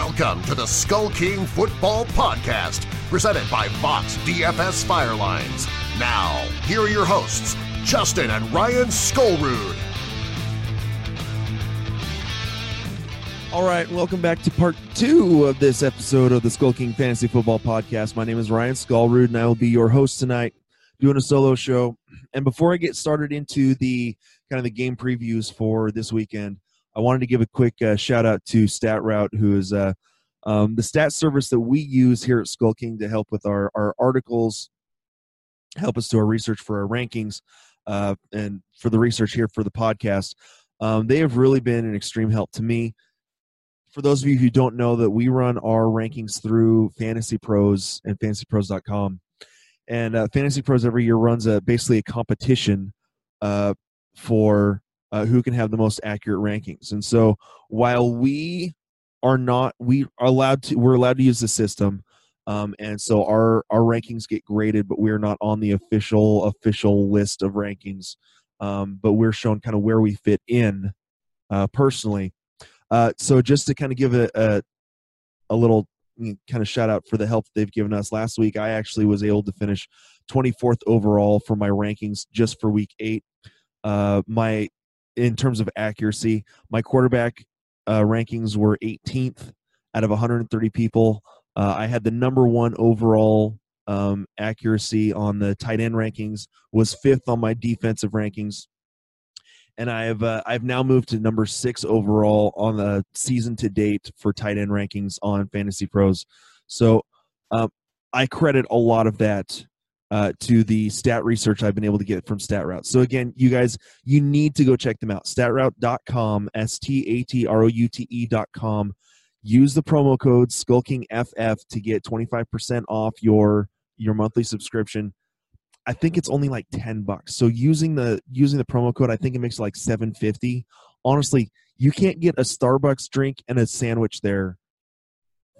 Welcome to the Skull King Football Podcast, presented by Fox DFS Firelines. Now, here are your hosts, Justin and Ryan Skullrood. All right, welcome back to part two of this episode of the Skull King Fantasy Football Podcast. My name is Ryan Skullrood, and I will be your host tonight, doing a solo show. And before I get started into the kind of the game previews for this weekend, I wanted to give a quick uh, shout out to StatRoute, who is uh, um, the stat service that we use here at Skull King to help with our, our articles, help us do our research for our rankings, uh, and for the research here for the podcast. Um, they have really been an extreme help to me. For those of you who don't know that we run our rankings through Fantasy Pros and FantasyPros.com, and uh, Fantasy Pros every year runs a basically a competition uh, for uh, who can have the most accurate rankings. And so while we are not, we are allowed to, we're allowed to use the system. Um, and so our our rankings get graded, but we're not on the official official list of rankings. Um, but we're shown kind of where we fit in uh, personally. Uh, so just to kind of give a, a, a little kind of shout out for the help they've given us last week, I actually was able to finish 24th overall for my rankings just for week eight. Uh, my in terms of accuracy. My quarterback uh, rankings were 18th out of 130 people. Uh, I had the number one overall um, accuracy on the tight end rankings. Was fifth on my defensive rankings, and I have uh, I've now moved to number six overall on the season to date for tight end rankings on Fantasy Pros. So um, I credit a lot of that uh, to the stat research I've been able to get from StatRoute. So again, you guys, you need to go check them out. Statroute.com, S-T-A-T-R-O-U-T-E.com. Use the promo code SkulkingFF to get 25% off your your monthly subscription. I think it's only like 10 bucks. So using the using the promo code, I think it makes like 750. Honestly, you can't get a Starbucks drink and a sandwich there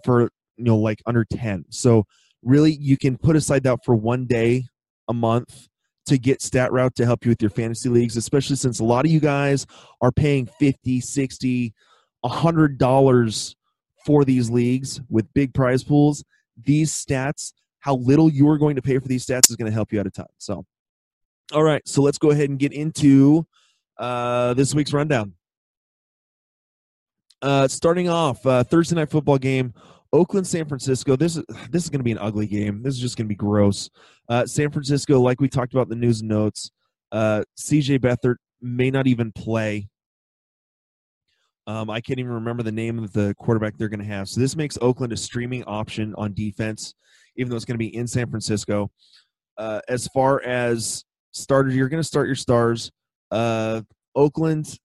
for you know like under 10. So really you can put aside that for one day a month to get stat route to help you with your fantasy leagues especially since a lot of you guys are paying 50 60 100 dollars for these leagues with big prize pools. These stats how little you're going to pay for these stats is going to help you out a ton. So all right so let's go ahead and get into uh, this week's rundown. Uh, starting off uh, thursday night football game Oakland, San Francisco. This is this is going to be an ugly game. This is just going to be gross. Uh, San Francisco, like we talked about in the news notes, uh, C.J. Beathard may not even play. Um, I can't even remember the name of the quarterback they're going to have. So this makes Oakland a streaming option on defense, even though it's going to be in San Francisco. Uh, as far as starters, you're going to start your stars. Uh, Oakland.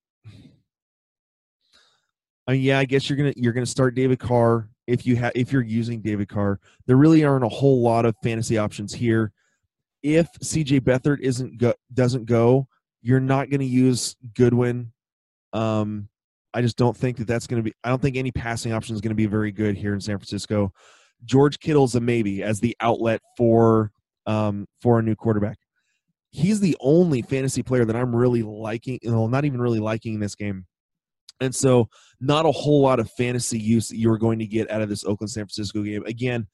I mean, yeah, I guess you're gonna you're gonna start David Carr if you have if you're using David Carr. There really aren't a whole lot of fantasy options here. If CJ Beathard isn't go, doesn't go, you're not going to use Goodwin. Um, I just don't think that that's going to be. I don't think any passing option is going to be very good here in San Francisco. George Kittle's a maybe as the outlet for um, for a new quarterback. He's the only fantasy player that I'm really liking. Know, not even really liking in this game. And so, not a whole lot of fantasy use that you're going to get out of this Oakland San Francisco game. Again,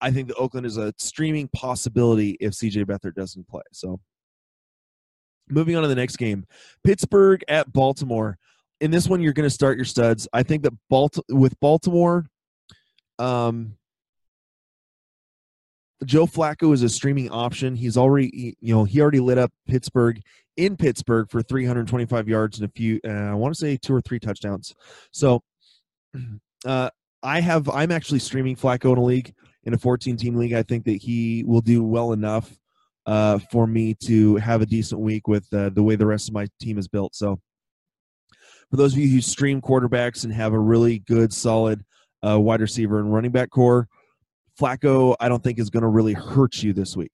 I think the Oakland is a streaming possibility if CJ Beathard doesn't play. So, moving on to the next game Pittsburgh at Baltimore. In this one, you're going to start your studs. I think that Balt- with Baltimore, um, Joe Flacco is a streaming option. He's already, you know, he already lit up Pittsburgh in Pittsburgh for 325 yards and a few, uh, I want to say two or three touchdowns. So, uh, I have, I'm actually streaming Flacco in a league, in a 14 team league. I think that he will do well enough uh, for me to have a decent week with uh, the way the rest of my team is built. So, for those of you who stream quarterbacks and have a really good, solid uh, wide receiver and running back core, Flacco, I don't think is going to really hurt you this week.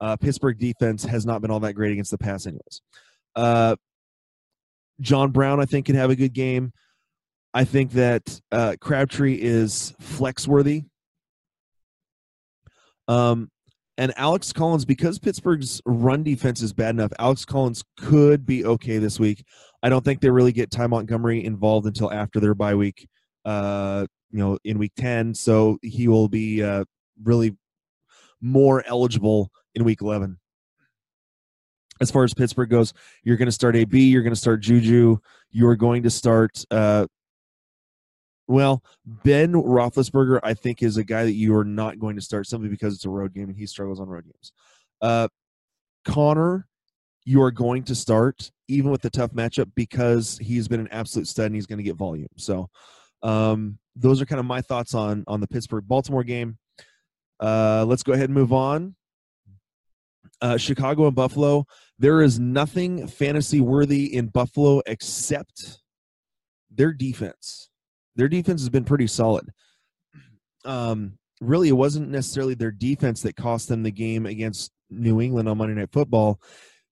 Uh, Pittsburgh defense has not been all that great against the pass, anyways. Uh, John Brown, I think, can have a good game. I think that uh, Crabtree is flex worthy. Um, and Alex Collins, because Pittsburgh's run defense is bad enough, Alex Collins could be okay this week. I don't think they really get Ty Montgomery involved until after their bye week. Uh, you know, in week 10. So he will be uh, really more eligible in week 11. As far as Pittsburgh goes, you're going to start AB, you're going to start Juju, you're going to start. Uh, well, Ben Roethlisberger, I think, is a guy that you are not going to start simply because it's a road game and he struggles on road games. Uh, Conner, you are going to start even with the tough matchup because he's been an absolute stud and he's going to get volume. So, um, those are kind of my thoughts on on the Pittsburgh Baltimore game. Uh, let's go ahead and move on. Uh, Chicago and Buffalo. There is nothing fantasy worthy in Buffalo except their defense. Their defense has been pretty solid. Um, really, it wasn't necessarily their defense that cost them the game against New England on Monday Night Football.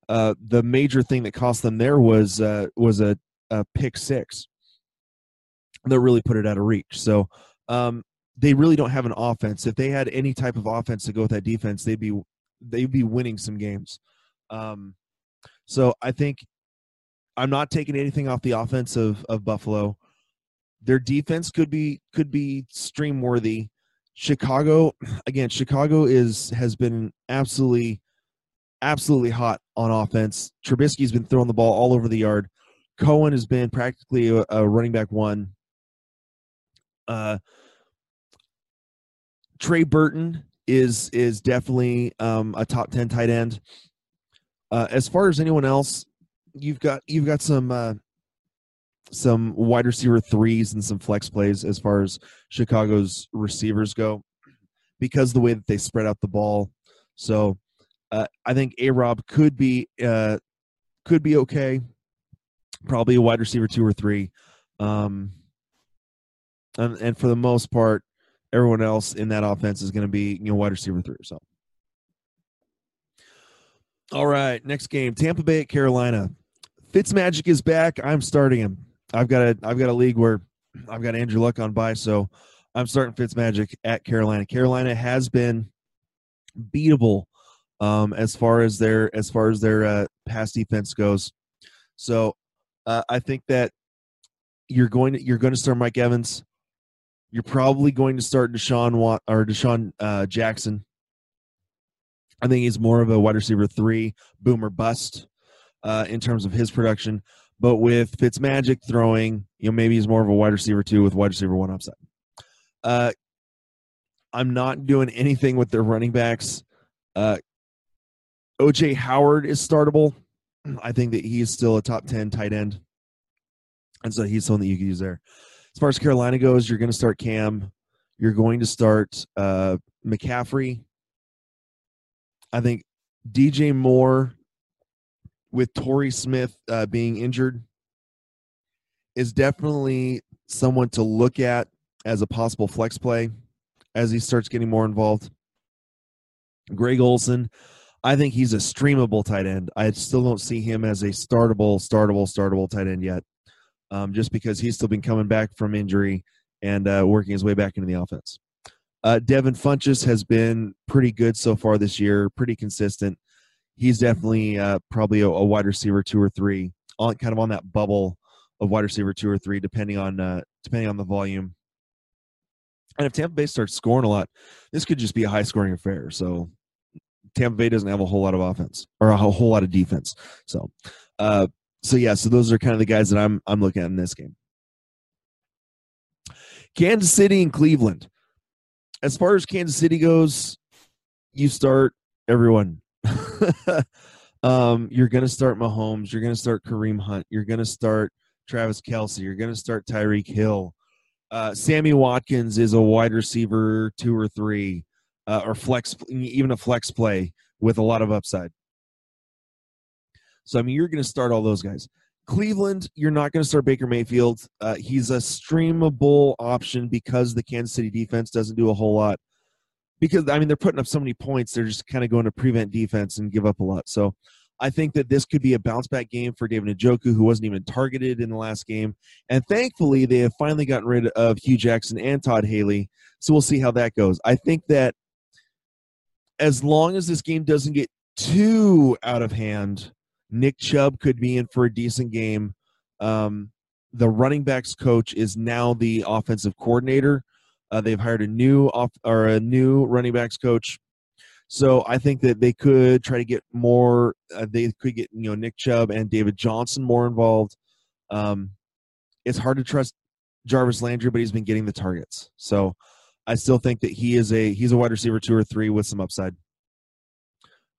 Uh, the major thing that cost them there was uh, was a, a pick six that really put it out of reach. So um, they really don't have an offense. If they had any type of offense to go with that defense, they'd be they'd be winning some games. Um, so I think I'm not taking anything off the offense of, of Buffalo. Their defense could be could be stream worthy. Chicago again, Chicago is has been absolutely absolutely hot on offense. Trubisky's been throwing the ball all over the yard. Cohen has been practically a, a running back one. Uh, Trey Burton is is definitely um, a top ten tight end. Uh, as far as anyone else, you've got you've got some uh, some wide receiver threes and some flex plays as far as Chicago's receivers go, because the way that they spread out the ball. So uh, I think A Rob could be uh, could be okay. Probably a wide receiver two or three. Um, and, and for the most part, everyone else in that offense is going to be you know wide receiver three or so. All right, next game: Tampa Bay at Carolina. Fitzmagic is back. I'm starting him. I've got a I've got a league where I've got Andrew Luck on by, so I'm starting Fitzmagic at Carolina. Carolina has been beatable um, as far as their as far as their uh, pass defense goes. So uh, I think that you're going to you're going to start Mike Evans. You're probably going to start Deshaun or DeSean uh, Jackson. I think he's more of a wide receiver three, boomer bust uh, in terms of his production. But with Fitzmagic throwing, you know, maybe he's more of a wide receiver two with wide receiver one upside. Uh, I'm not doing anything with their running backs. Uh, OJ Howard is startable. I think that he's still a top 10 tight end. And so he's someone that you can use there. As far as Carolina goes, you're going to start Cam. You're going to start uh, McCaffrey. I think DJ Moore with Torrey Smith uh, being injured is definitely someone to look at as a possible flex play as he starts getting more involved. Greg Olsen, I think he's a streamable tight end. I still don't see him as a startable, startable, startable tight end yet, um, just because he's still been coming back from injury and uh, working his way back into the offense. Uh, Devin Funchess has been pretty good so far this year, pretty consistent. He's definitely uh, probably a, a, wide receiver two or three, on kind of on that bubble of wide receiver two or three, depending on uh, depending on the volume. And if Tampa Bay starts scoring a lot, this could just be a high scoring affair. So Tampa Bay doesn't have a whole lot of offense or a whole lot of defense. So, uh, so yeah, so those are kind of the guys that I'm I'm looking at in this game. Kansas City and Cleveland. As far as Kansas City goes, you start everyone. um, you're going to start Mahomes. You're going to start Kareem Hunt. You're going to start Travis Kelce. You're going to start Tyreek Hill. Uh, Sammy Watkins is a wide receiver two or three uh, or flex, even a flex play with a lot of upside. So I mean, you're going to start all those guys. Cleveland, you're not going to start Baker Mayfield. Uh, he's a streamable option because the Kansas City defense doesn't do a whole lot. Because I mean, they're putting up so many points, they're just kind of going to prevent defense and give up a lot. So I think that this could be a bounce back game for David Njoku, who wasn't even targeted in the last game. And thankfully, they have finally gotten rid of Hue Jackson and Todd Haley. So we'll see how that goes. I think that as long as this game doesn't get too out of hand, Nick Chubb could be in for a decent game. Um, the running backs coach is now the offensive coordinator. Uh, they've hired a new off or a new running backs coach. So I think that they could try to get more. Uh, they could get you know Nick Chubb and David Johnson more involved. Um, it's hard to trust Jarvis Landry, but he's been getting the targets. So I still think that he is a he's a wide receiver two or three with some upside.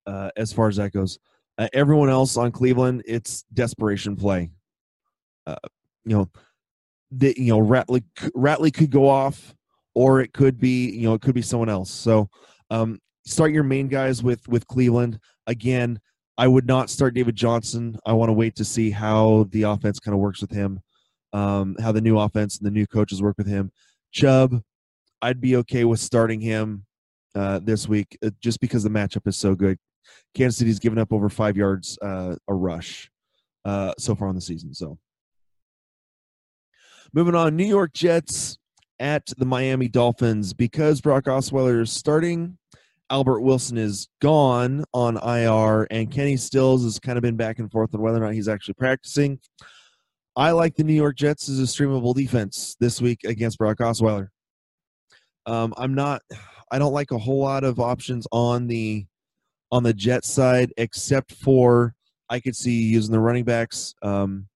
Uh, as far as that goes, uh, everyone else on Cleveland, it's desperation play. Uh, you know, the you know Ratley Ratley could go off, or it could be you know it could be someone else. So um, start your main guys with with Cleveland again. I would not start David Johnson. I want to wait to see how the offense kind of works with him, um, how the new offense and the new coaches work with him. Chubb, I'd be okay with starting him uh, this week uh, just because the matchup is so good. Kansas City's given up over five yards uh, a rush uh, so far in the season. So moving on, New York Jets at the Miami Dolphins because Brock Osweiler is starting. Albert Wilson is gone on IR, and Kenny Stills has kind of been back and forth on whether or not he's actually practicing. I like the New York Jets as a streamable defense this week against Brock Osweiler. Um, I'm not. I don't like a whole lot of options on the on the Jet side, except for I could see using the running backs. Um,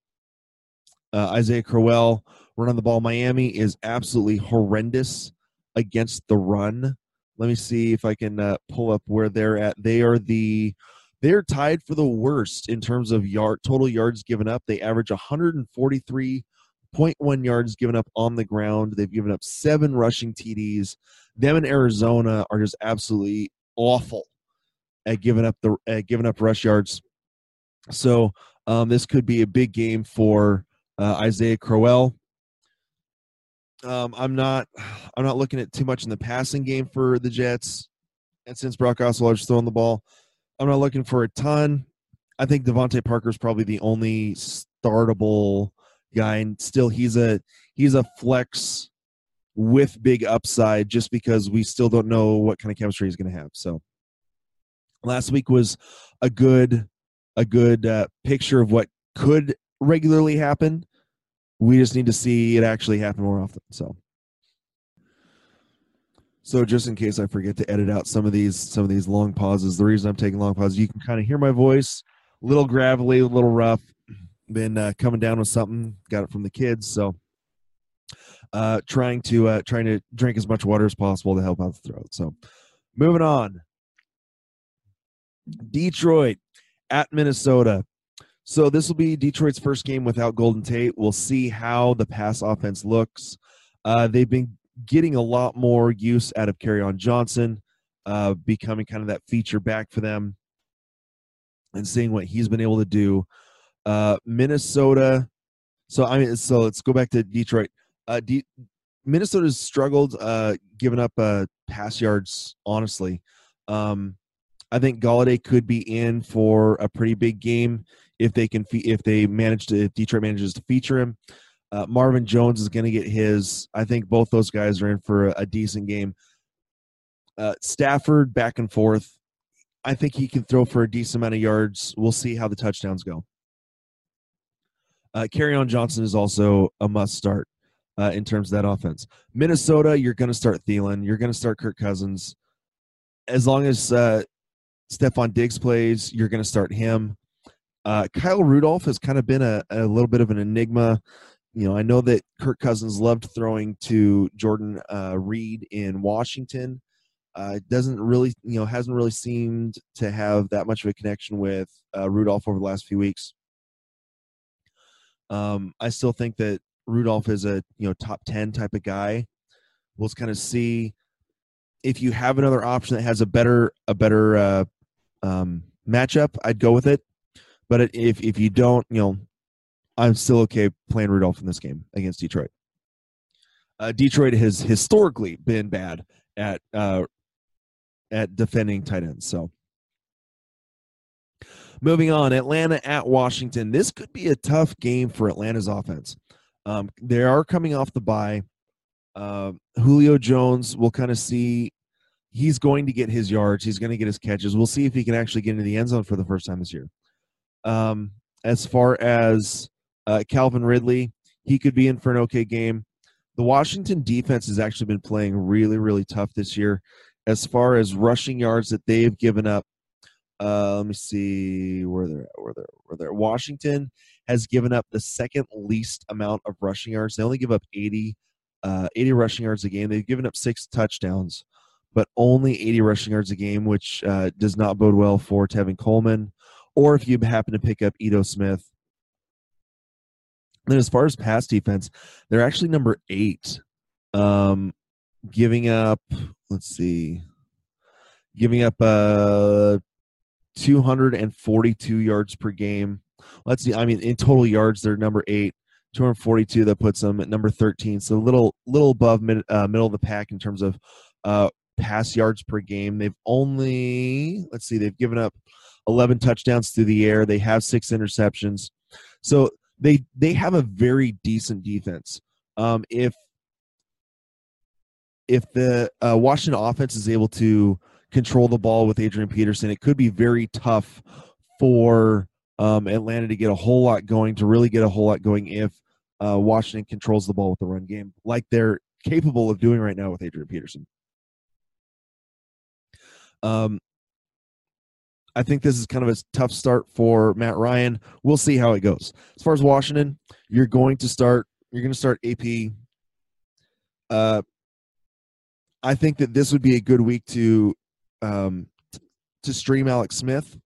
uh, Isaiah Crowell running the ball. Miami is absolutely horrendous against the run. Let me see if I can uh, pull up where they're at. They are the they're tied for the worst in terms of yard total yards given up. They average 143.1 yards given up on the ground. They've given up seven rushing TDs. Them in Arizona are just absolutely awful at giving up the at giving up rush yards. So um, this could be a big game for uh, Isaiah Crowell. Um, I'm not I'm not looking at too much in the passing game for the Jets, and since Brock Osweiler's throwing the ball, I'm not looking for a ton. I think DeVante Parker is probably the only startable guy, and still he's a he's a flex with big upside, just because we still don't know what kind of chemistry he's going to have. So last week was a good a good uh, picture of what could regularly happen we just need to see it actually happen more often. So, so just in case I forget to edit out some of these some of these long pauses, the reason I'm taking long pauses, you can kind of hear my voice, a little gravelly, a little rough. Been uh, coming down with something, got it from the kids, so uh, trying to uh, trying to drink as much water as possible to help out the throat. So, moving on. Detroit at Minnesota. So this will be Detroit's first game without Golden Tate. We'll see how the pass offense looks. Uh, they've been getting a lot more use out of Kerryon Johnson, uh, becoming kind of that feature back for them, and seeing what he's been able to do. Uh, Minnesota. So I mean, so let's go back to Detroit. Uh, De- Minnesota's struggled uh, giving up uh, pass yards. Honestly, um, I think Golladay could be in for a pretty big game if they can if they manage to if Detroit manages to feature him. Uh, Marvin Jones is going to get his. I think both those guys are in for a, a decent game. Uh, Stafford back and forth. I think he can throw for a decent amount of yards. We'll see how the touchdowns go. Uh, on Johnson is also a must start uh, in terms of that offense. Minnesota, you're going to start Thielen. You're going to start Kirk Cousins. As long as uh, Stefon Diggs plays, you're going to start him. Uh, Kyle Rudolph has kind of been a, a little bit of an enigma. You know, I know that Kirk Cousins loved throwing to Jordan uh, Reed in Washington. Uh, doesn't really, you know, hasn't really seemed to have that much of a connection with uh, Rudolph over the last few weeks. Um, I still think that Rudolph is a you know top ten type of guy. We'll kind of see if you have another option that has a better a better uh, um, matchup. I'd go with it. But if if you don't, you know, I'm still okay playing Rudolph in this game against Detroit. Uh, Detroit has historically been bad at uh, at defending tight ends. So, moving on, Atlanta at Washington. This could be a tough game for Atlanta's offense. Um, they are coming off the bye. Uh, Julio Jones, we'll kind of see. He's going to get his yards. He's going to get his catches. We'll see if he can actually get into the end zone for the first time this year. Um, as far as uh, Calvin Ridley, he could be in for an okay game. The Washington defense has actually been playing really, really tough this year. As far as rushing yards that they've given up, uh, let me see where they're at. Where they're where they're. Washington has given up the second least amount of rushing yards. They only give up 80, uh, 80 rushing yards a game. They've given up six touchdowns, but only 80 rushing yards a game, which uh, does not bode well for Tevin Coleman, or if you happen to pick up Ito Smith. Then, as far as pass defense, they're actually number eight, um, giving up. Let's see, giving up uh 242 yards per game. Let's see. I mean, in total yards, they're number eight. 242 that puts them at number 13. So a little little above mid, uh, middle of the pack in terms of uh, pass yards per game. They've only let's see, they've given up 11 touchdowns through the air. They have six interceptions. So they they have a very decent defense. Um, if if the uh, Washington offense is able to control the ball with Adrian Peterson, it could be very tough for um, Atlanta to get a whole lot going, to really get a whole lot going if uh, Washington controls the ball with the run game, like they're capable of doing right now with Adrian Peterson. Um, I think this is kind of a tough start for Matt Ryan. We'll see how it goes. As far as Washington, you're going to start. You're going to start AP. Uh, I think that this would be a good week to um, to stream Alex Smith.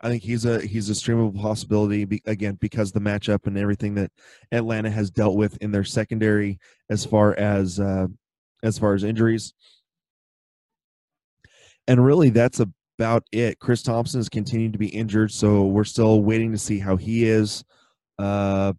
I think he's a he's a streamable possibility be, again because the matchup and everything that Atlanta has dealt with in their secondary as far as uh, as far as injuries. And really, that's about it. Chris Thompson has continued to be injured, so we're still waiting to see how he is. Uh,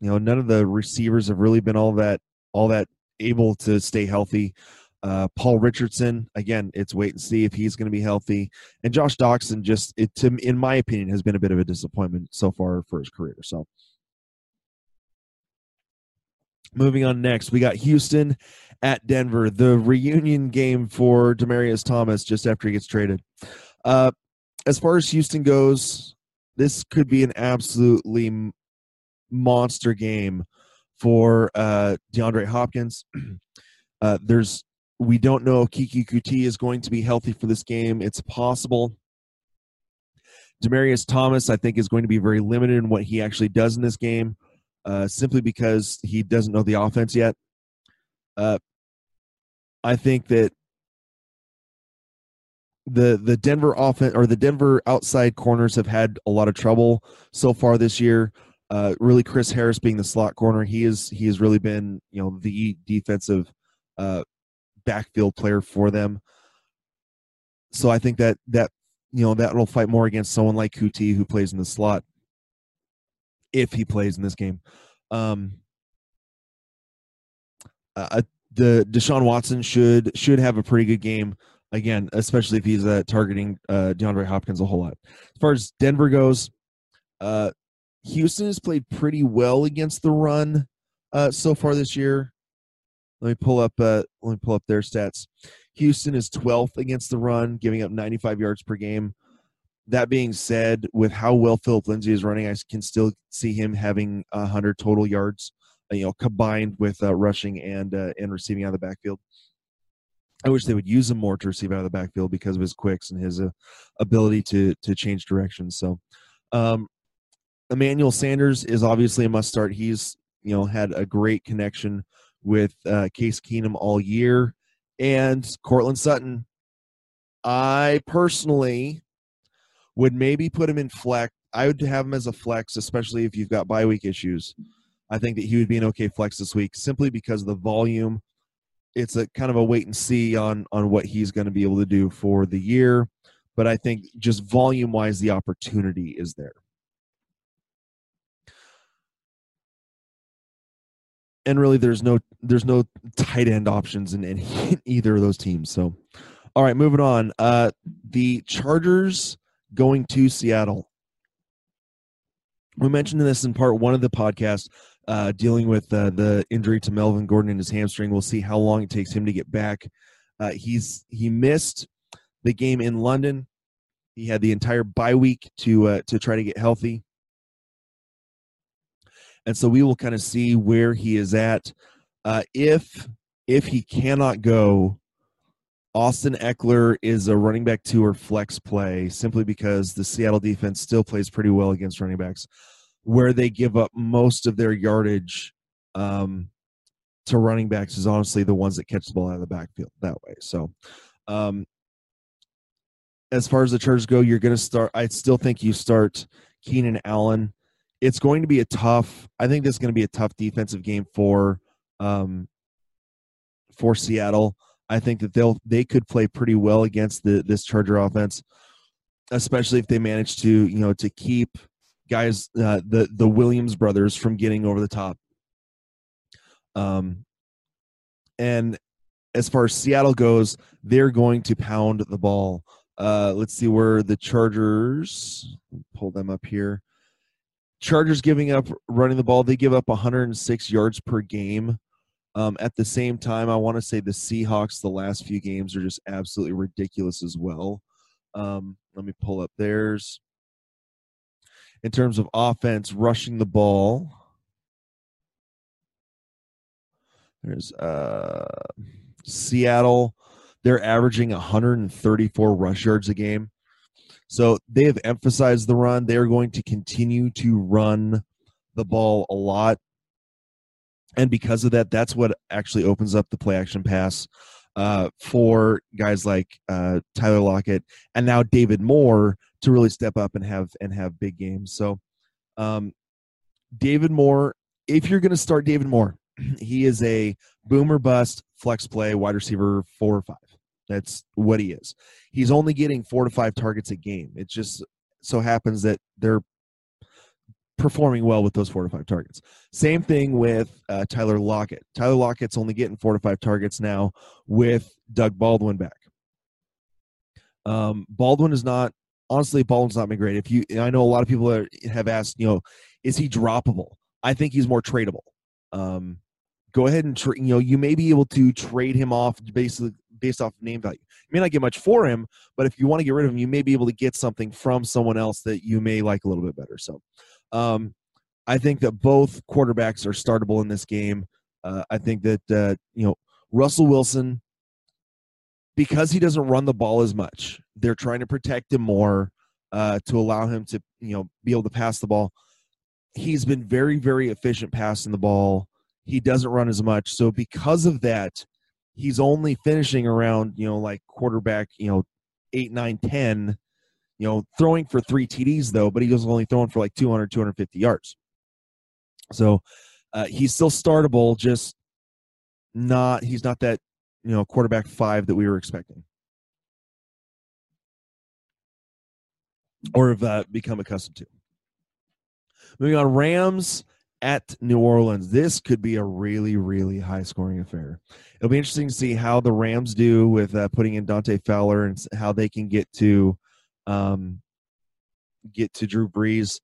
you know, none of the receivers have really been all that all that able to stay healthy. Uh, Paul Richardson, again, it's wait and see if he's going to be healthy. And Josh Doctson, just it, to, in my opinion, has been a bit of a disappointment so far for his career. So, moving on next, we got Houston at Denver, the reunion game for Demaryius Thomas just after he gets traded. Uh, as far as Houston goes, this could be an absolutely monster game for uh, DeAndre Hopkins. Uh, there's we don't know if Keke Coutee is going to be healthy for this game. It's possible. Demaryius Thomas, I think, is going to be very limited in what he actually does in this game, uh, simply because he doesn't know the offense yet. Uh, I think that the the Denver offense or the Denver outside corners have had a lot of trouble so far this year. Uh, really, Chris Harris being the slot corner, he is he has really been you know the defensive uh, backfield player for them. So I think that that you know that will fight more against someone like Coutee who plays in the slot if he plays in this game. Um, uh, the Deshaun Watson should should have a pretty good game again, especially if he's uh, targeting uh, DeAndre Hopkins a whole lot. As far as Denver goes, uh, Houston has played pretty well against the run uh, so far this year. Let me pull up. Uh, let me pull up their stats. Houston is 12th against the run, giving up 95 yards per game. That being said, with how well Philip Lindsay is running, I can still see him having 100 total yards, uh, you know, combined with uh, rushing and uh, and receiving out of the backfield. I wish they would use him more to receive out of the backfield because of his quicks and his uh, ability to to change directions. So, um, Emmanuel Sanders is obviously a must start. He's you know had a great connection with uh, Case Keenum all year and Courtland Sutton. I personally would maybe put him in flex. I would have him as a flex, especially if you've got bye week issues. I think that he would be an okay flex this week simply because of the volume. It's a kind of a wait and see on on what he's going to be able to do for the year, but I think just volume wise, the opportunity is there. and really there's no there's no tight end options in, in either of those teams. So, all right, moving on. Uh, the Chargers going to Seattle. We mentioned this in part one of the podcast, uh, dealing with uh, the injury to Melvin Gordon in his hamstring. We'll see how long it takes him to get back. Uh, he's he missed the game in London. He had the entire bye week to uh, to try to get healthy. and so we will kind of see where he is at. Uh, if if he cannot go, Austin Ekeler is a running back two or flex play simply because the Seattle defense still plays pretty well against running backs, where they give up most of their yardage um, to running backs is honestly the ones that catch the ball out of the backfield that way. So, um, as far as the Chargers go, you're going to start. I still think you start Keenan Allen. It's going to be a tough. I think this is going to be a tough defensive game for um, for Seattle. I think that they'll they could play pretty well against the this Charger offense, especially if they manage to you know to keep guys uh, the the Williams brothers from getting over the top. Um, and as far as Seattle goes, they're going to pound the ball. Uh, let's see where the Chargers pull them up here. Chargers giving up running the ball. They give up 106 yards per game. Um, at the same time, I want to say the Seahawks the last few games are just absolutely ridiculous as well. Um, let me pull up theirs. In terms of offense, rushing the ball, there's uh, Seattle. They're averaging 134 rush yards a game. So they have emphasized the run. They're going to continue to run the ball a lot. And because of that, that's what actually opens up the play action pass uh, for guys like uh, Tyler Lockett and now David Moore to really step up and have and have big games. So um, David Moore, if you're going to start David Moore, he is a boomer bust flex play wide receiver four or five. That's what he is. He's only getting four to five targets a game. It just so happens that they're performing well with those four to five targets. Same thing with uh, Tyler Lockett. Tyler Lockett's only getting four to five targets now with Doug Baldwin back. Um, Baldwin is not honestly. Baldwin's not been great. If you, I know a lot of people are, have asked, you know, is he droppable? I think he's more tradable. Um, go ahead and tra- you know you may be able to trade him off basically based off name value. You may not get much for him, but if you want to get rid of him, you may be able to get something from someone else that you may like a little bit better. So, um, I think that both quarterbacks are startable in this game. Uh, I think that uh, you know Russell Wilson, because he doesn't run the ball as much, they're trying to protect him more uh, to allow him to you know be able to pass the ball. He's been very very efficient passing the ball he doesn't run as much. So because of that, he's only finishing around, you know, like quarterback, you know, eight, nine, 10, you know, throwing for three TDs though, but he was only throwing for like 200, 250 yards. So uh, he's still startable, just not, he's not that, you know, quarterback five that we were expecting. Or have uh, become accustomed to. Moving on, Rams at New Orleans. This could be a really, really high scoring affair. It'll be interesting to see how the Rams do with uh, putting in Dante Fowler and how they can get to um, get to Drew Brees.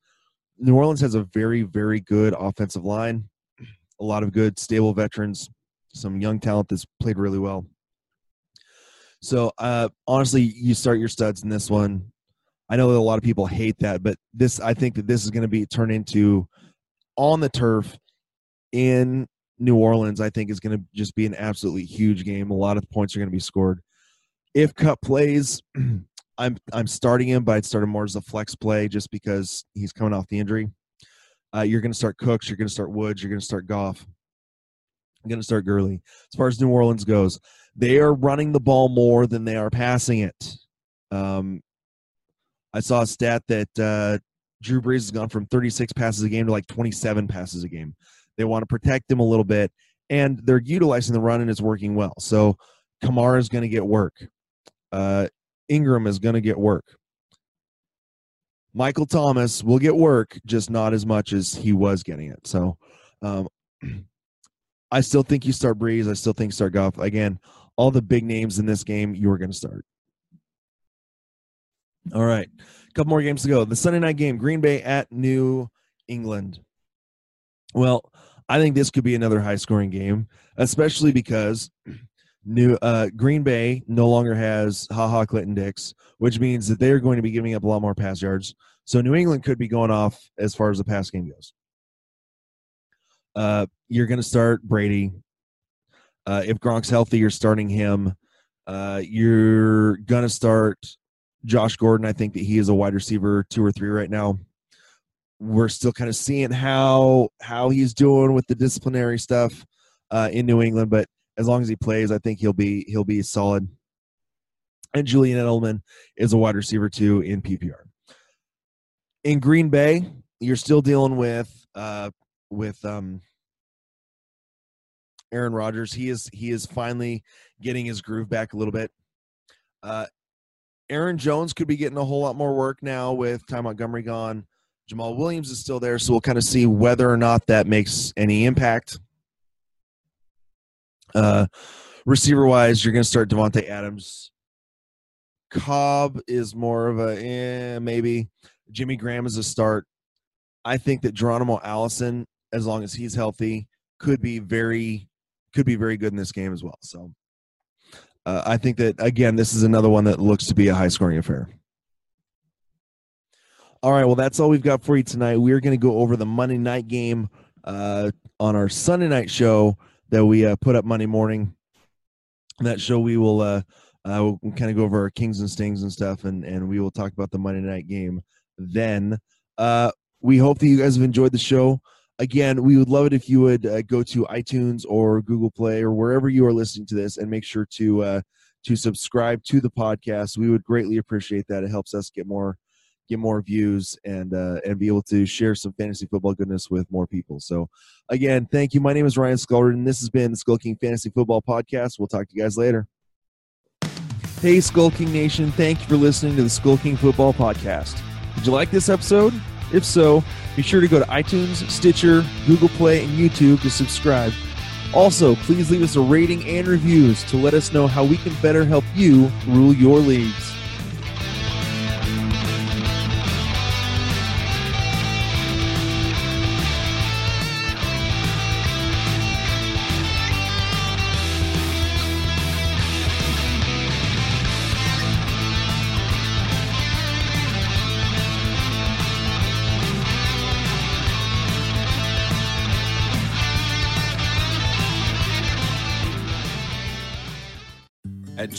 New Orleans has a very, very good offensive line, a lot of good, stable veterans, some young talent that's played really well. So, uh, honestly, you start your studs in this one. I know that a lot of people hate that, but this, I think that this is going to be turned into on the turf in New Orleans, I think is going to just be an absolutely huge game. A lot of points are going to be scored. If Kupp plays, I'm I'm starting him, but I'd start him more as a flex play just because he's coming off the injury. Uh, you're going to start Cooks, you're going to start Woods, you're going to start Goff. I'm going to start Gurley. As far as New Orleans goes, they are running the ball more than they are passing it. Um, I saw a stat that uh, Drew Brees has gone from 36 passes a game to like 27 passes a game. They want to protect him a little bit, and they're utilizing the run and it's working well. So Kamara is going to get work. Uh, Ingram is going to get work. Michael Thomas will get work, just not as much as he was getting it. So um, I still think you start Brees. I still think start Goff. Again, all the big names in this game you are going to start. All right. A couple more games to go. The Sunday night game, Green Bay at New England. Well, I think this could be another high scoring game, especially because New uh, Green Bay no longer has Ha Ha Clinton-Dix, which means that they're going to be giving up a lot more pass yards. So New England could be going off as far as the pass game goes. Uh, you're going to start Brady. Uh, if Gronk's healthy, you're starting him. Uh, you're going to start Josh Gordon. I think that he is a wide receiver two or three right now. We're still kind of seeing how how he's doing with the disciplinary stuff uh, in New England, but as long as he plays, I think he'll be he'll be solid. And Julian Edelman is a wide receiver too in PPR. In Green Bay, you're still dealing with uh, with um, Aaron Rodgers. He is he is finally getting his groove back a little bit. Uh, Aaron Jones could be getting a whole lot more work now with Ty Montgomery gone. Jamaal Williams is still there, so we'll kind of see whether or not that makes any impact. Uh, receiver wise, you're going to start Davante Adams. Cobb is more of a eh, maybe. Jimmy Graham is a start. I think that Geronimo Allison, as long as he's healthy, could be very could be very good in this game as well. So uh, I think that again, this is another one that looks to be a high scoring affair. All right, well, that's all we've got for you tonight. We're going to go over the Monday night game uh, on our Sunday night show that we uh, put up Monday morning. That show we will uh, uh, we'll kind of go over our kings and stings and stuff, and and we will talk about the Monday night game then. Uh, we hope that you guys have enjoyed the show. Again, we would love it if you would uh, go to iTunes or Google Play or wherever you are listening to this, and make sure to uh, to subscribe to the podcast. We would greatly appreciate that. It helps us get more get more views and uh, and be able to share some fantasy football goodness with more people. So, again, thank you. My name is Ryan Skullrud, and this has been the Skull King Fantasy Football Podcast. We'll talk to you guys later. Hey, Skull King Nation! Thank you for listening to the Skull King Football Podcast. Did you like this episode? If so, be sure to go to iTunes, Stitcher, Google Play, and YouTube to subscribe. Also, please leave us a rating and reviews to let us know how we can better help you rule your leagues.